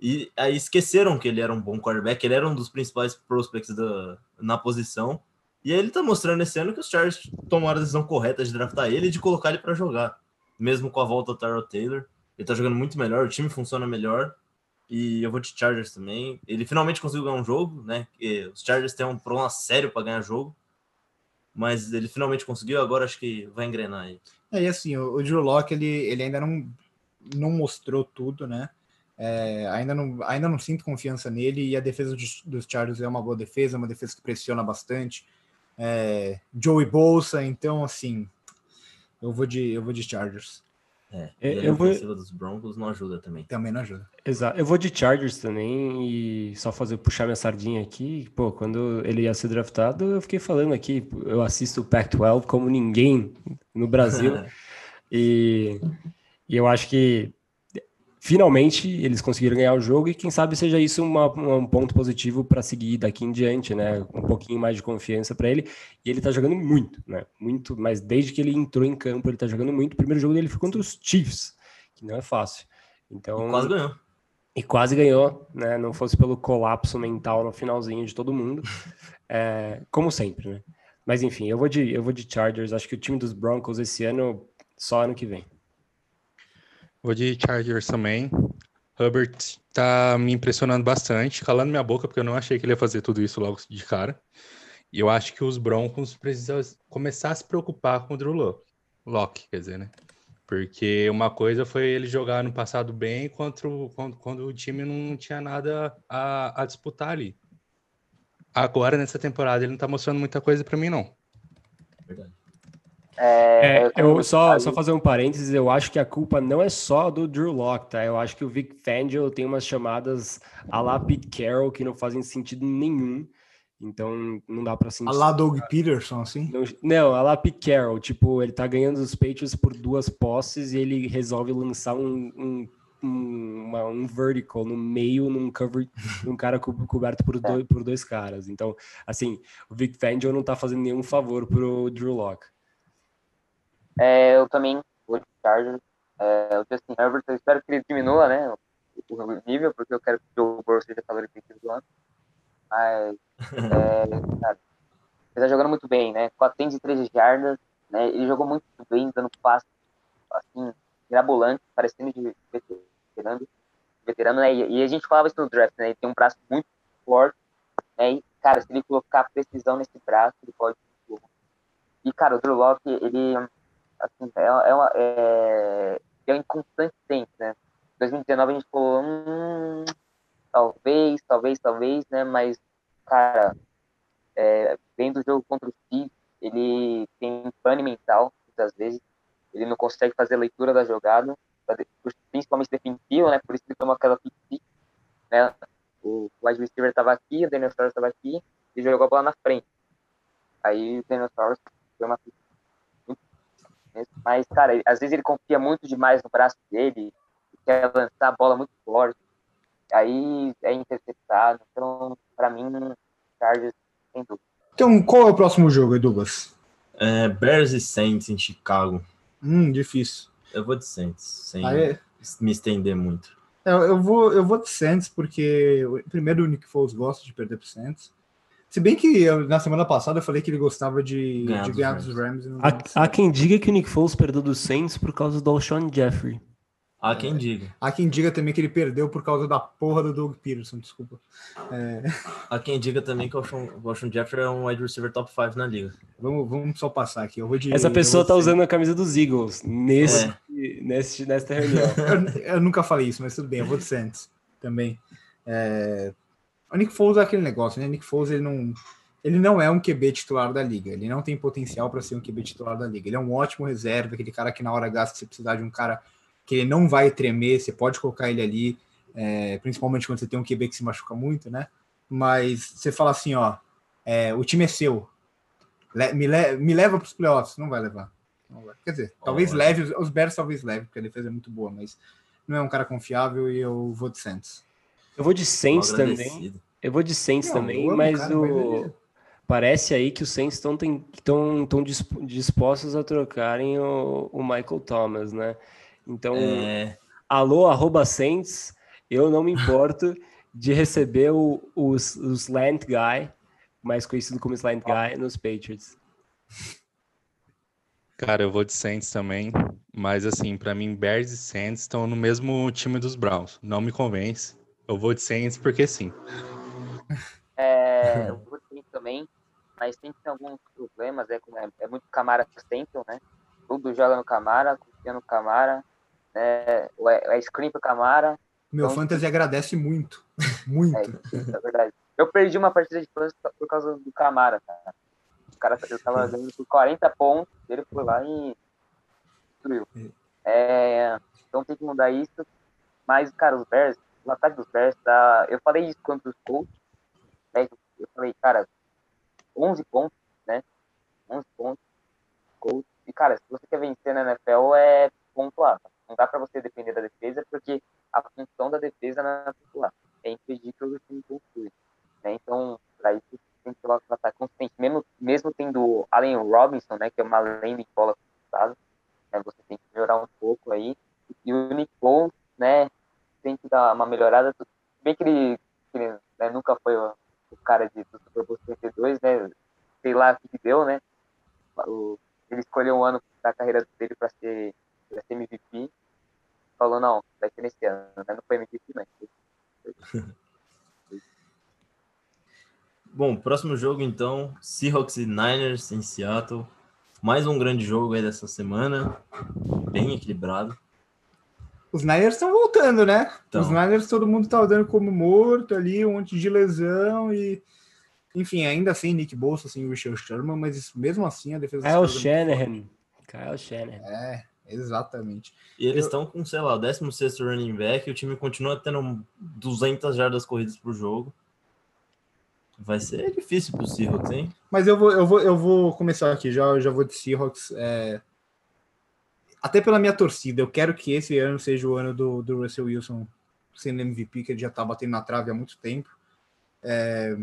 E aí esqueceram que ele era um bom quarterback, ele era um dos principais prospects da, na posição. E ele tá mostrando esse ano que os Chargers tomaram a decisão correta de draftar ele e de colocar ele para jogar. Mesmo com a volta do Tyrell Taylor. Ele tá jogando muito melhor, o time funciona melhor. E eu vou de Chargers também. Ele finalmente conseguiu ganhar um jogo, né? Porque os Chargers têm um problema sério para ganhar jogo. Mas ele finalmente conseguiu, agora acho que vai engrenar aí. É, e assim, o, Drew Locke, ele, ele ainda não, não mostrou tudo, né? É, ainda, não, ainda não sinto confiança nele e a defesa dos Chargers é uma boa defesa, uma defesa que pressiona bastante. É, Joey Bolsa, então assim, eu vou de, eu vou de Chargers. É, Eu- a eu vou- ofensiva dos Broncos não ajuda também. Também não ajuda. Exato. Eu vou de Chargers também e só fazer puxar minha sardinha aqui. Pô, quando ele ia ser draftado, eu fiquei falando aqui, eu assisto o Pac-12 como ninguém no Brasil e, e eu acho que finalmente eles conseguiram ganhar o jogo e quem sabe seja isso uma- um ponto positivo para seguir daqui em diante, né? Um pouquinho mais de confiança para ele. E ele tá jogando muito, né? Muito, mas desde que ele entrou em campo, ele tá jogando muito. O primeiro jogo dele foi contra os Chiefs, que não é fácil. Então, E quase ganhou. e quase ganhou, né? Não fosse pelo colapso mental no finalzinho de todo mundo, É, como sempre, né? Mas enfim, eu vou de eu vou de Chargers. Acho que o time dos Broncos esse ano só ano que vem. Vou de Chargers também. Herbert tá me impressionando bastante, calando minha boca, porque eu não achei que ele ia fazer tudo isso logo de cara. E eu acho que os Broncos precisam começar a se preocupar com o Drew Locke. Locke, quer dizer, né? Porque uma coisa foi ele jogar no passado bem contra o, quando, quando o time não tinha nada a, a disputar ali. Agora, nessa temporada, ele não tá mostrando muita coisa pra mim, não. Verdade. É, É, eu só, só fazer um parênteses, eu acho que a culpa não é só do Drew Locke, tá? Eu acho que o Vic Fangio tem umas chamadas a la Pete Carroll que não fazem sentido nenhum. Então não dá pra sentir. A lá Doug Peterson, assim. Não, não, a lá Pete Carroll, tipo, ele tá ganhando os Patriots por duas posses e ele resolve lançar um, um, um, uma- um vertical no meio num cover, num cara co- coberto por dois, por dois caras. Então, assim, o Vic Fangio não tá fazendo nenhum favor pro Drew Locke. É, eu também vou de Chargers. É, o Justin Herbert, eu espero que ele diminua, né, o, o nível, porque eu quero que o Joe Burrow seja favorito do ano. Mas, é, cara, ele tá jogando muito bem, né? 413 jardas, né? Ele jogou muito bem, dando passe assim, mirabolante, parecendo de veterano, veterano né? E, e, a gente falava isso no draft, né? Ele tem um braço muito forte, né? E, cara, se ele colocar precisão nesse braço, ele pode. E, cara, o Drew Locke, ele assim, é, é, uma, é, é inconstante sempre, né? Em 2019 a gente falou, hum, talvez, talvez, talvez, né? Mas, cara, é, vendo o jogo contra o Chiefs, ele tem pane mental, muitas vezes. Ele não consegue fazer a leitura da jogada, principalmente defensiva, né? Por isso ele tomou aquela pick né? O wide receiver estava aqui, o Daniel Flowers estava aqui, e jogou a bola na frente. Aí o Daniel Flowers foi uma pick mas, cara, às vezes ele confia muito demais no braço dele, quer lançar a bola muito forte, aí é interceptado. Então, para mim, Chargers sem dúvida. Então, qual é o próximo jogo, Edubas? É, Bears e Saints em Chicago. Hum, difícil. Eu vou de Saints, sem ah, é? me estender muito. Eu, eu, vou, eu vou de Saints, porque primeiro o Nick Foles gosta de perder pro Saints. Se bem que eu, na semana passada eu falei que ele gostava de ganhar, de dos, ganhar Rams. dos Rams. Há, há, quem diga que o Nick Foles perdeu do Saints por causa do Alshon Jeffrey. Há quem diga. Há quem diga também que ele perdeu por causa da porra do Doug Peterson, desculpa. É... Há quem diga também que o Alshon Jeffrey é um wide receiver top 5 na liga. Vamos, vamos só passar aqui. Eu vou de, Essa pessoa tá usando a camisa dos Eagles nesse, é. nesse, nessa reunião. eu, eu, nunca falei isso, mas tudo bem, eu vou de Saints também. É... O Nick Foles é aquele negócio, né? O Nick Foles ele não ele não é um QB titular da liga. Ele não tem potencial para ser um QB titular da liga. Ele é um ótimo reserva, aquele cara que na hora gasta você precisar de um cara que ele não vai tremer, você pode colocar ele ali, é, principalmente quando você tem um QB que se machuca muito, né? Mas você fala assim, ó, é, o time é seu, Le me, le me, leva para os playoffs, não vai levar. Não vai. Quer dizer, oh, talvez leve, os Bears talvez leve, porque a defesa é muito boa, mas não é um cara confiável e eu vou de Saints. Eu vou de Saints também. Eu vou de Saints não, também, mas o Parece aí que os Saints estão tão dispostos a trocarem o, o, Michael Thomas, né? Então, é... alô, arroba Saints, eu não me importo de receber o, o, o Slant Guy, mais conhecido como Slant Guy, nos Patriots. Cara, eu vou de Saints também, mas assim, para mim, Bears e Saints estão no mesmo time dos Browns. Não me convence. Eu vou de Saints porque sim. É, eu vou de Saints também mas tem alguns problemas, é, é, é muito Camara Central, né? Tudo joga no Camara, confia no Camara, né? é, é screen pro Camara. Meu então, fantasy agradece muito, muito. É, é, verdade. Eu perdi uma partida de fantasy por causa do Camara, cara. O cara eu tava ganhando por 40 pontos, ele foi lá e destruiu. É, então tem que mudar isso. Mas, cara, os Bears, o ataque dos Bears, tá... eu falei isso contra os Colts, né? Eu falei, cara, 11 pontos, né? 11 pontos. Gols. E, cara, se você quer vencer na NFL, é pontuar. Não dá para você depender da defesa, porque a função da defesa não é pontuar. É impedir que o time pontue. Né? Então, para isso, tem que um ataque consistente. Mesmo, mesmo tendo Allen Robinson, né? Que é uma lenda de bola cruzada, né? você tem que melhorar um pouco aí. E o Nick Foles, né? Tem que dar uma melhorada. Bem que ele, que ele né, nunca foi o cara de, do Super Bowl 52, né? Sei lá o que deu, né? O, ele escolheu um ano da carreira dele para ser, pra ser MVP. Falou, não, vai ser nesse ano, né? Não foi MVP, mas. Bom, próximo jogo então, Seahawks e Niners em Seattle. Mais um grande jogo aí dessa semana, bem equilibrado. Os Niners estão voltando, né? Então. Os Niners todo mundo tá dando como morto ali, um monte de lesão e. Enfim, ainda sem Nick Bolsa, sem Richard Sherman, mas mesmo assim a defesa. Kyle Shanahan. Kyle Shanahan. É, exatamente. E eles estão com, sei lá, o 16 running back e o time continua tendo 200 jardas corridas por jogo. Vai ser difícil pro Seahawks, hein? Mas eu vou, eu vou, eu vou começar aqui, já, já vou de Seahawks. É até pela minha torcida, eu quero que esse ano seja o ano do, do Russell Wilson sendo MVP, que ele já tá batendo na trave há muito tempo. É,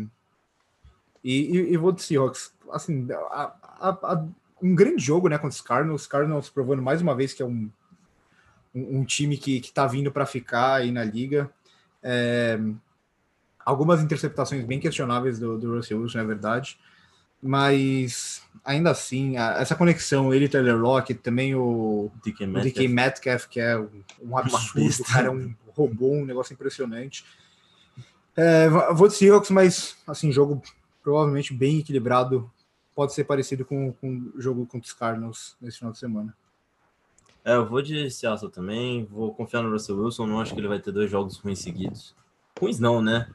e, e, e, vou de Seahawks. Assim, a, a, a, um grande jogo né, contra os Cardinals. Os Cardinals provando mais uma vez que é um, um, um time que, que tá vindo para ficar aí na liga. É, algumas interceptações bem questionáveis do, do Russell Wilson, é verdade. Mas ainda assim, a, essa conexão, ele e Tyler Lockett, também o DK Metcalf, o DK Metcalf que é um absurdo, o cara é um robô, um negócio impressionante. É, vou de Seahawks, mas assim, jogo provavelmente bem equilibrado, pode ser parecido com, com o jogo contra os Cardinals nesse final de semana. É, eu vou de Seattle também, vou confiar no Russell Wilson, não acho que ele vai ter dois jogos ruins seguidos. Ruins não, né?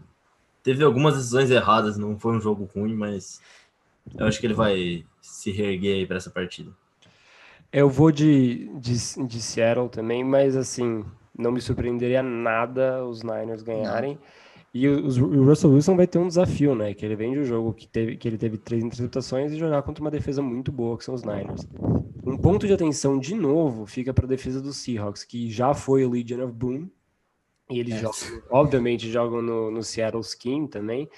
Teve algumas decisões erradas, não foi um jogo ruim, mas eu acho que ele vai se reerguer aí para essa partida. Eu vou de, de, de Seattle também, mas assim, não me surpreenderia nada os Niners ganharem. E o, o, Russell Wilson vai ter um desafio, né? Que ele vem de um jogo que, teve, que ele teve três interceptações e jogar contra uma defesa muito boa, que são os Niners. Um ponto de atenção, de novo, fica para a defesa dos Seahawks, que já foi o Legion of Boom. E eles é. jogam, obviamente, jogam no, no Seattle Scheme também.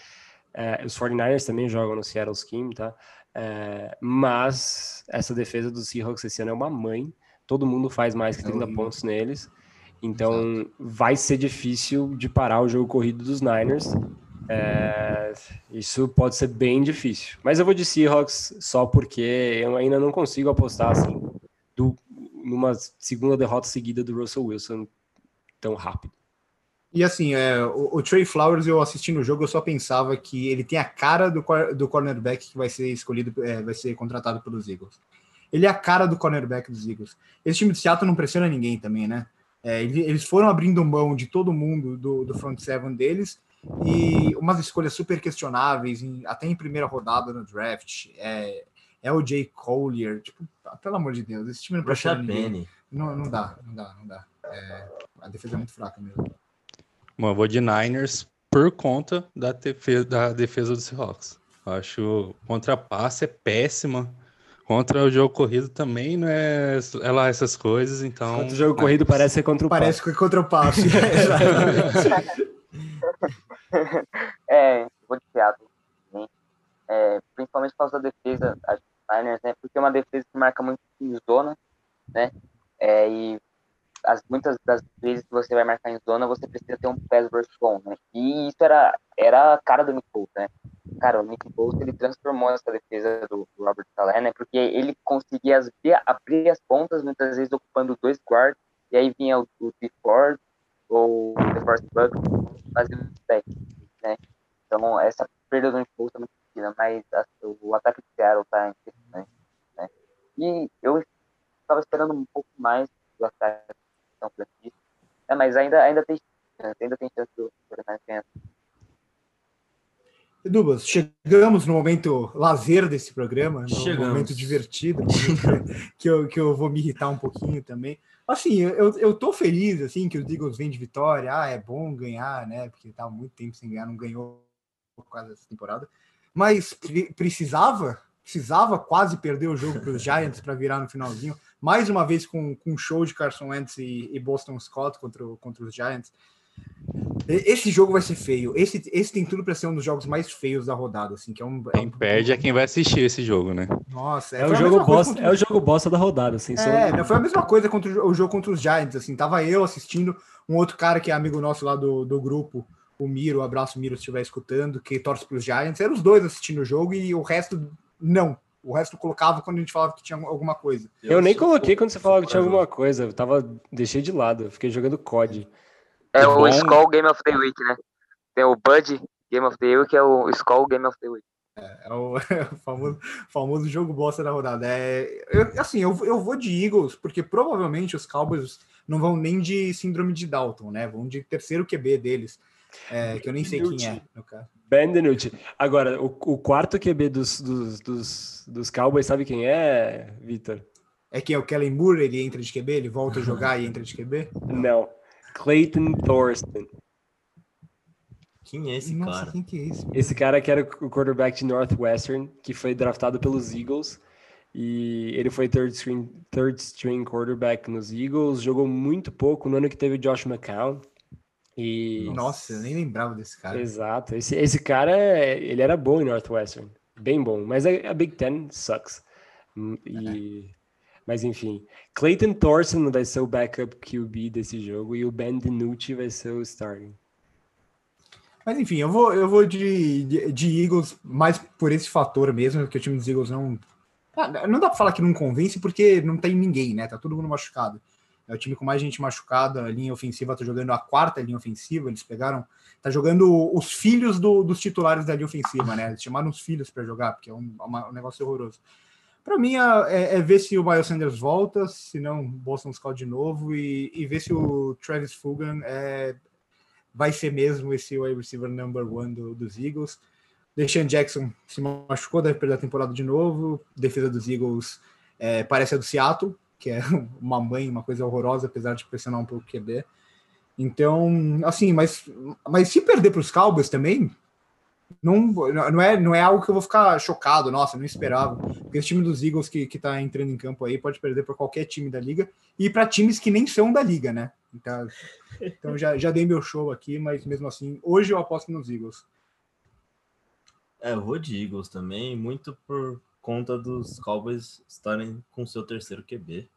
É, os 49ers também jogam no Seattle Scheme, tá? É, mas essa defesa dos Seahawks esse ano é uma mãe. Todo mundo faz mais que 30 é pontos neles. Então Exato. vai ser difícil de parar o jogo corrido dos Niners. É, isso pode ser bem difícil. Mas eu vou de Seahawks só porque eu ainda não consigo apostar assim do, numa segunda derrota seguida do Russell Wilson tão rápido. E assim, é, o, o, Trey Flowers, eu assistindo o jogo, eu só pensava que ele tem a cara do, do cornerback que vai ser escolhido, é, vai ser contratado pelos Eagles. Ele é a cara do cornerback dos Eagles. Esse time de Seattle não pressiona ninguém também, né? É, eles foram abrindo mão de todo mundo do, do front seven deles e umas escolhas super questionáveis, em, até em primeira rodada no draft. É, é o Jay Collier, tipo, pelo amor de Deus, esse time não pressiona ninguém. Não, não dá, não dá, não dá. É, a defesa é muito fraca mesmo. Bom, eu vou de Niners por conta da defesa, da defesa do Seahawks. Acho contra passe é péssima. Contra o jogo corrido também não é, é lá essas coisas, então. Contra o jogo corrido parece ser contra o Parece passe. que é contra o passe. é, vou de Seattle. É, principalmente por causa da defesa das Niners, né? Porque é uma defesa que marca muito em zona, né? É, e as, muitas das vezes que você vai marcar em zona, você precisa ter um pass rush bom, né? E isso era, era a cara do Nick Foles, né? cara, o Nick Bosa ele transformou essa defesa do Robert Saleh, né? Porque ele conseguia abrir, abrir as pontas, muitas vezes ocupando dois guards, e aí vinha o, o T. Ford ou o The Bug fazendo o back, né? Então, essa perda do Nick Bosa é muito pequena, mas a, o ataque do Seattle tá interessante, né? E eu estava esperando um pouco mais do ataque Francisco, né? mas ainda, ainda tem chance, ainda tem chance do Fortnite ganhar. Edubas, chegamos no momento lazer desse programa, no chegamos. momento divertido, que eu, que eu vou me irritar um pouquinho também. Assim, eu, eu tô feliz, assim, que os Eagles vêm de vitória, ah, é bom ganhar, né, porque tá muito tempo sem ganhar, não ganhou por causa dessa temporada, mas precisava, precisava quase perder o jogo para os Giants para virar no finalzinho, mais uma vez com, com um show de Carson Wentz e, e Boston Scott contra, contra os Giants, esse jogo vai ser feio. Esse, esse tem tudo para ser um dos jogos mais feios da rodada, assim, que é um. Quem é um... perde é quem vai assistir esse jogo, né? Nossa, é, é o jogo bosta, contra... é o jogo bosta da rodada, assim. É, só... foi a mesma coisa contra o jogo contra os Giants, assim. Tava eu assistindo um outro cara que é amigo nosso lá do, do grupo, o Miro, abraço Miro se estiver escutando, que torce para os Giants. Eram os dois assistindo o jogo e o resto não. O resto colocava quando a gente falava que tinha alguma coisa. Eu, eu nem coloquei quando você falava que tinha alguma coisa. Eu tava deixei de lado, eu fiquei jogando COD. É o bom... Skull Game of the Week, né? Tem o Bud Game of the Week, que é o Skull Game of the Week. É, é o, é o famoso, famoso jogo bosta da rodada. É, eu, assim, eu, eu vou de Eagles, porque provavelmente os Cowboys não vão nem de síndrome de Dalton, né? Vão de terceiro QB deles, é, que eu nem sei quem é, no caso. Ben DiNucci. Agora, o, o quarto QB dos, dos, dos, dos Cowboys, sabe quem é, Vitor? É que é o Kellen Moore, ele entra de QB, ele volta a jogar e entra de QB? Não. Clayton Thorsten. Quem é esse Nossa, cara? Quem que é esse? Esse cara que era o quarterback de Northwestern, que foi draftado pelos Eagles. E ele foi third string, third string quarterback nos Eagles, jogou muito pouco no ano que teve o Josh McCown. E... Nossa, eu nem lembrava desse cara. Exato. Esse, esse cara, ele era bom em Northwestern. Bem bom. Mas a, a Big Ten sucks. E... É. Mas enfim, Clayton Thorson vai ser o backup QB desse jogo e o Ben DiNucci vai ser o starting. Mas enfim, eu vou, eu vou de, de, de, Eagles mais por esse fator mesmo, que o time dos Eagles não. Ah, não dá para falar que não convence, porque não tem ninguém, né? Tá todo mundo machucado. É o time com mais gente machucada, a linha ofensiva tá jogando a quarta linha ofensiva, eles pegaram. Tá jogando os filhos do, dos titulares da linha ofensiva, né? Eles chamaram os filhos para jogar, porque é um, um negócio horroroso. Para mim é, é, ver se o Miles Sanders volta, se não, Boston Scott de novo e, e ver se o Travis Fulgham é, vai ser mesmo esse wide receiver number one do, dos Eagles. Deshaun Jackson se machucou, deve perder a temporada de novo. Defesa dos Eagles é, parece a do Seattle, que é uma mãe, uma coisa horrorosa, apesar de pressionar um pouco o QB. Então, assim, mas, mas se perder para os Cowboys também, não, não, é, não é algo que eu vou ficar chocado, nossa, não esperava. Porque esse time dos Eagles que, que tá entrando em campo aí pode perder para qualquer time da liga e para times que nem são da liga, né? Então, então já, já dei meu show aqui, mas mesmo assim, hoje eu aposto nos Eagles. É, eu vou de Eagles também, muito por conta dos Cowboys estarem com seu terceiro QB.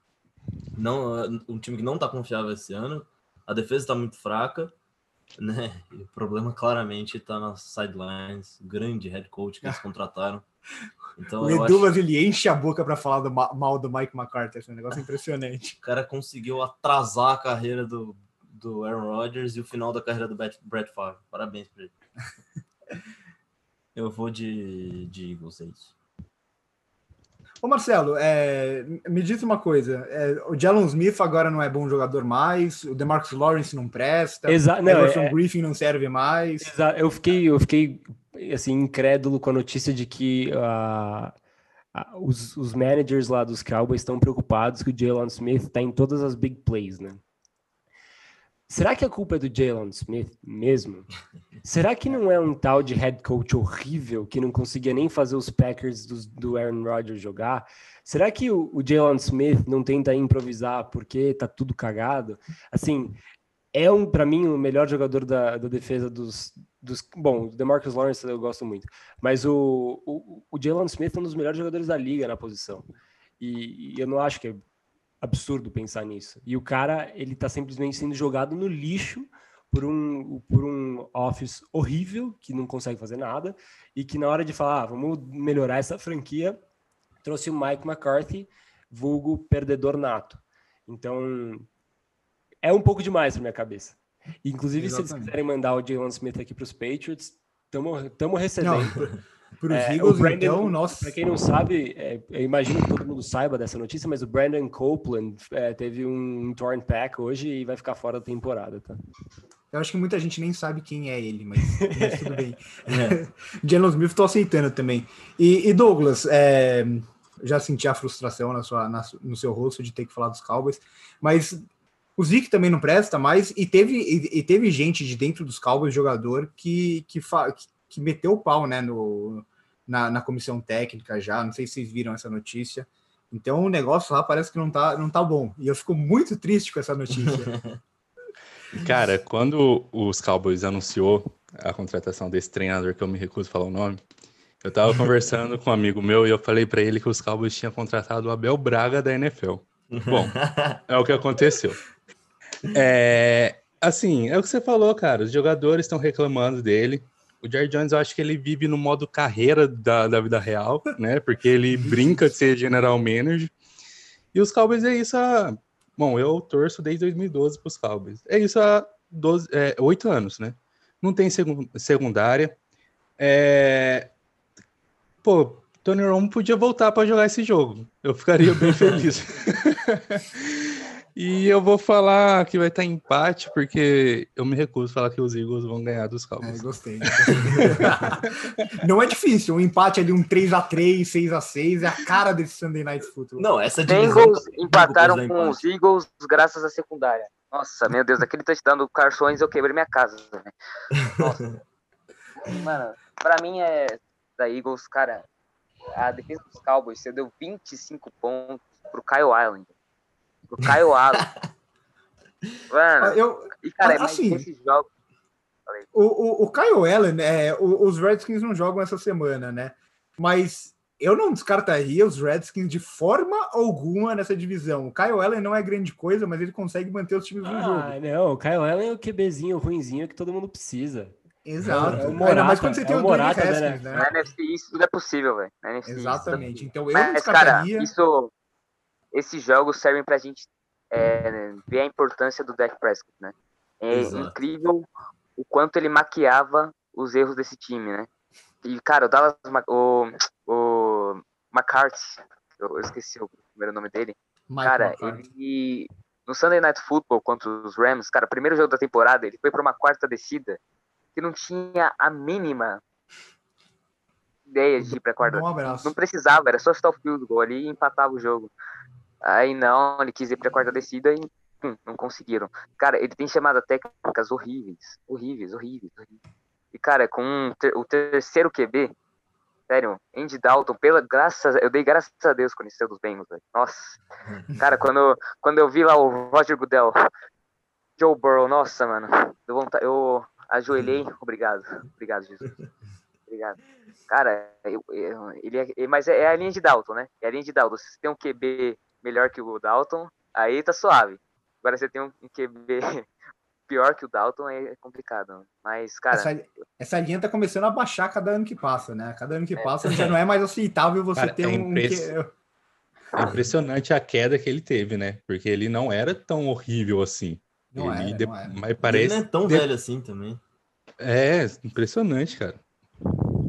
Não, um time que não tá confiável esse ano, a defesa está muito fraca, né? E o problema claramente está nas sidelines, grande head coach que eles contrataram. Então, o Edu, acho... ele enche a boca para falar do mal do Mike McCarthy, esse é um negócio impressionante. O cara conseguiu atrasar a carreira do, do Aaron Rodgers e o final da carreira do Brett Favre. Parabéns para ele. Eu vou de, de Eagles, é isso. Ô Marcelo, é, me diz uma coisa: é, o Jalen Smith agora não é bom jogador mais, o DeMarcus Lawrence não presta, Exa o Everson é, Griffin não serve mais. Eu fiquei, eu fiquei assim incrédulo com a notícia de que uh, uh, os, os managers lá dos Cowboys estão preocupados que o Jalen Smith está em todas as big plays, né? Será que a culpa é do Jalen Smith mesmo? Será que não é um tal de head coach horrível que não conseguia nem fazer os Packers do, do Aaron Rodgers jogar? Será que o, o Jalen Smith não tenta improvisar porque tá tudo cagado? Assim, é um para mim o melhor jogador da, da defesa dos, dos bom, o DeMarcus Lawrence eu gosto muito, mas o, o, o Jalen Smith é um dos melhores jogadores da liga na posição. E, e eu não acho que absurdo pensar nisso. E o cara, ele tá simplesmente sendo jogado no lixo por um, por um office horrível, que não consegue fazer nada, e que na hora de falar, ah, vamos melhorar essa franquia, trouxe o Mike McCarthy, vulgo perdedor nato. Então, é um pouco demais para minha cabeça. Inclusive, Exatamente. se eles quiserem mandar o Jalen Smith aqui para os Patriots, estamos recebendo. Para os é, Eagles, Brandon, então, nossa. Para quem não sabe, é, eu imagino que todo mundo saiba dessa notícia, mas o Brandon Copeland é, teve um torn pack hoje e vai ficar fora da temporada, tá? Eu acho que muita gente nem sabe quem é ele, mas, mas tudo bem. é. Jalen Smith estou aceitando também. E, e Douglas, é, já senti a frustração na sua, na, no seu rosto de ter que falar dos Cowboys, mas o Zeke também não presta mais, e teve, e, e teve gente de dentro dos Cowboys, jogador, que, que, fa, que que meteu o pau né, no, na, na comissão técnica já. Não sei se vocês viram essa notícia. Então o negócio lá parece que não tá, não tá bom. E eu fico muito triste com essa notícia. Cara, quando os Cowboys anunciou a contratação desse treinador, que eu me recuso a falar o nome, eu tava conversando com um amigo meu e eu falei para ele que os Cowboys tinham contratado o Abel Braga da NFL. Bom, é o que aconteceu. É, assim, é o que você falou, cara. Os jogadores estão reclamando dele. O Jerry Jones, eu acho que ele vive no modo carreira da, da vida real, né? Porque ele brinca de ser general manager. E os Cowboys é isso há... Bom, eu torço desde 2012 para os Cowboys. É isso há 12, é, 8 anos, né? Não tem secundária. É... Pô, Tony Romo podia voltar para jogar esse jogo. Eu ficaria bem feliz. E eu vou falar que vai estar empate, porque eu me recuso a falar que os Eagles vão ganhar dos Cowboys. É, gostei. Não é difícil, um empate ali, um 3x3, 6x6, é a cara desse Sunday Night Football. Não, essa divisão... Bengals empataram com os Eagles graças à secundária. Nossa, meu Deus, aquele touchdown do Carson eu quebrei minha casa. Né? Nossa. Mano, pra mim é da Eagles, cara, a defesa dos Cowboys, você deu 25 pontos pro Kyle Island pro Caio Allen. Mano, ah, eu, e, cara, assim, esses jogos. O, o, o Kyle Allen, é, os Redskins não jogam essa semana, né? Mas eu não descartaria os Redskins de forma alguma nessa divisão. O Kyle Allen não é grande coisa, mas ele consegue manter os times no ah, jogo. Não, o Kyle Allen é o QBzinho ruinzinho que todo mundo precisa. Exato. É o Ainda Morata, mais quando você é tem o o Dwayne Morata, né? Haskins, né? Na NFC isso tudo é possível, velho. É Exatamente. Então eu Mas, cara, descartaria. isso, esses jogos servem pra gente é, ver a importância do Dak Prescott, né? É Exato. incrível o quanto ele maquiava os erros desse time, né? E, cara, o Dallas, o, o McCarthy, eu, esqueci o primeiro nome dele, Mike cara, McCarthy. ele, no Sunday Night Football contra os Rams, cara, primeiro jogo da temporada, ele foi pra uma quarta descida que não tinha a mínima ideia de ir pra quarta Um abraço. não precisava, era só chutar o field goal ali e empatava o jogo. Aí não, ele quis ir pra quarta descida e hum, não conseguiram. Cara, ele tem chamado técnicas horríveis, horríveis, horríveis, horríveis. E, cara, com um ter- o terceiro QB, sério, Andy Dalton, pela graças, eu dei graças a Deus quando ele saiu dos Bengals, velho. Nossa. Cara, quando, quando eu vi lá o Roger Goodell, Joe Burrow, nossa, mano, deu vontade, eu ajoelhei, obrigado, obrigado, Jesus. Obrigado. Cara, eu- eu- ele é, mas é, é a linha de Dalton, né? É a linha de Dalton. Se tem um QB melhor que o Dalton, aí tá suave. Agora você tem um, QB pior que o Dalton, é complicado. Mas, cara, Essa, essa linha tá começando a baixar cada ano que passa, né? Cada ano que É. passa já não é mais aceitável você Cara, ter é um. impress- É impressionante a queda que ele teve, né? Porque ele não era tão horrível assim. Não ele era, de- não era. Mas Ele parece. não é tão de- velho assim também. É, impressionante, cara.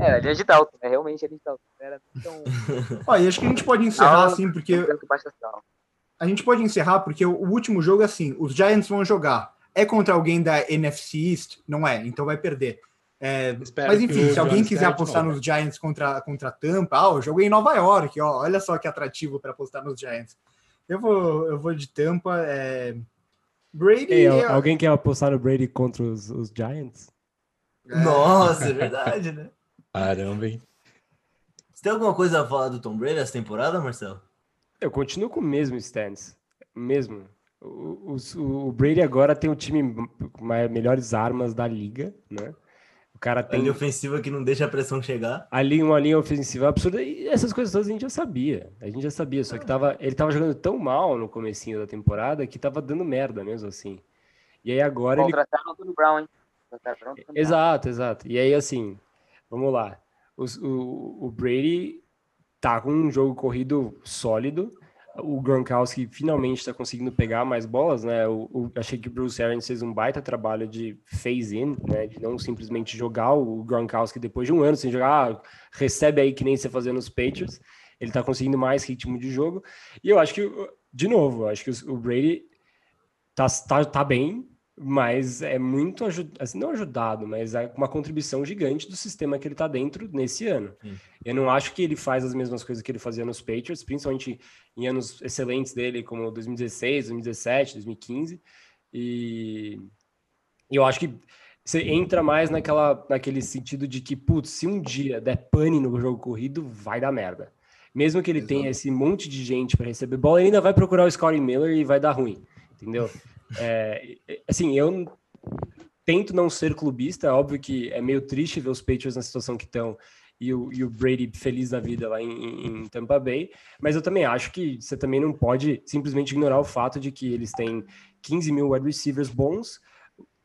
É a linha de Dalton, é realmente a linha de Dalton. Era tão. Ó, e acho que a gente pode encerrar assim, porque a gente pode encerrar porque o, último jogo é assim: os Giants vão jogar. É contra alguém da NFC East? Não é, então vai perder. É, mas enfim, se alguém quiser apostar nos Giants contra, contra a Tampa, ah, eu joguei em Nova York, ó, olha só que atrativo para apostar nos Giants. Eu vou, eu vou de Tampa. É... Brady. Ei, é- al- alguém quer apostar no Brady contra os, os Giants? Nossa, é verdade, né? Caramba, hein? Você tem alguma coisa a falar do Tom Brady essa temporada, Marcelo? Eu continuo com o mesmo stance. Mesmo. O, o- o Brady agora tem o time com mais- melhores armas da liga, né? O cara A tem linha ofensiva que não deixa a pressão chegar. ali uma linha ofensiva absurda e essas coisas todas a gente já sabia. A gente já sabia, só que tava, ele tava jogando tão mal no comecinho da temporada que tava dando merda mesmo assim. E aí agora ele Contrataram o Tony Brown, hein? Contrataram o Tony Brown. Exato, exato. E aí, assim, vamos lá. Os- o, o Brady tá com um jogo corrido sólido. O Gronkowski finalmente está conseguindo pegar mais bolas, né? O, o- achei que o Bruce Arians fez um baita trabalho de phase-in, né? De não simplesmente jogar o Gronkowski depois de um ano sem jogar, ah, recebe aí que nem você fazia nos Patriots. Ele tá conseguindo mais ritmo de jogo. E eu acho que, de novo, acho que os- o Brady tá, tá, tá bem, mas é muito ajudado, assim, não ajudado, mas é uma contribuição gigante do sistema que ele tá dentro nesse ano. Sim. Eu não acho que ele faz as mesmas coisas que ele fazia nos Patriots, principalmente em anos excelentes dele, como 2016, 2017, 2015. E eu acho que você entra mais naquela, naquele sentido de que, putz, se um dia der pane no jogo corrido, vai dar merda. Mesmo que ele tenha esse monte de gente para receber bola, ele ainda vai procurar o Scottie Miller e vai dar ruim, entendeu? É, assim, eu tento não ser clubista, é óbvio que é meio triste ver os Patriots na situação que estão e o, e o Brady feliz da vida lá em, em Tampa Bay, mas eu também acho que você também não pode simplesmente ignorar o fato de que eles têm 15 mil wide receivers bons,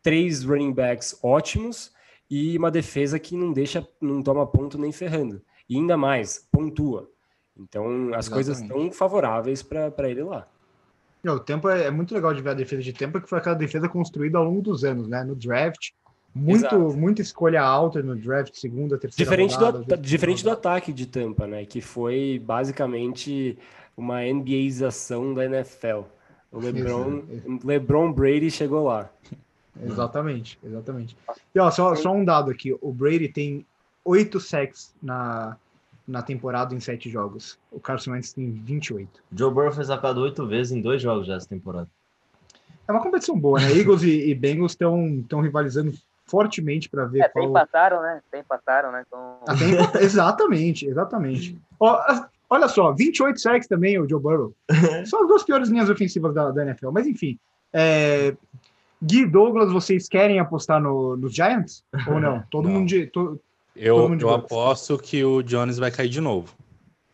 três running backs ótimos e uma defesa que não deixa, não toma ponto nem ferrando. E ainda mais, pontua. Então as coisas Exatamente. estão favoráveis para ele lá. Não, o tempo é, é muito legal de ver a defesa de tempo, que foi aquela defesa construída ao longo dos anos, né? No draft, muito, Exato. muita escolha alta no draft, segunda, terceira Diferente, rodada, do, diferente do rodada. ataque de Tampa, né? Que foi basicamente uma NBAização da NFL. O LeBron, LeBron Brady chegou lá. Exatamente, exatamente. E ó, só, só um dado aqui: o Brady tem oito sacks na, na temporada em sete jogos. O Carson Wentz tem 28. Joe Burrow foi sacado oito vezes em dois jogos já essa temporada. É uma competição boa, né? Eagles e, e Bengals estão rivalizando fortemente para ver É, até qual. empataram, né? Até empataram, né? Então, Até empata- exatamente, exatamente. Ó, olha só, 28 sacks também, o Joe Burrow. São as duas piores linhas ofensivas da, da NFL. Mas enfim, é, Gui Douglas, vocês querem apostar no, nos Giants? Ou não? Todo Não. mundo de. to- Eu, de eu aposto que o Jones vai cair de novo.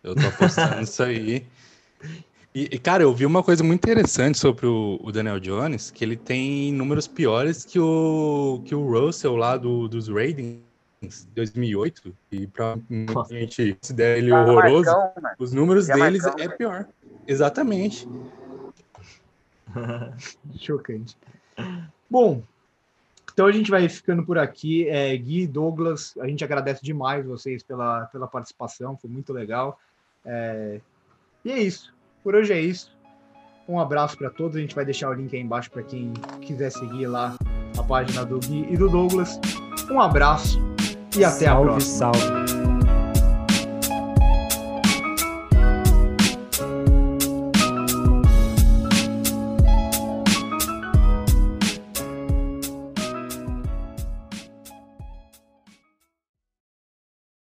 Eu tô apostando nisso aí. E, e, cara, eu vi uma coisa muito interessante sobre o, o, Daniel Jones, que ele tem números piores que o, que o Russell lá do, dos Raiders 2008, e pra a gente considera ele horroroso, Marcão, os números Já deles Marcão, é pior. Exatamente. Chocante. Bom, então a gente vai ficando por aqui. É, Gui, Douglas, a gente agradece demais vocês pela, pela participação, foi muito legal. É, e é isso. Por hoje é isso. Um abraço para todos. A gente vai deixar o link aí embaixo para quem quiser seguir lá a página do Gui e do Douglas. Um abraço e até salve, a próxima. Salve, salve.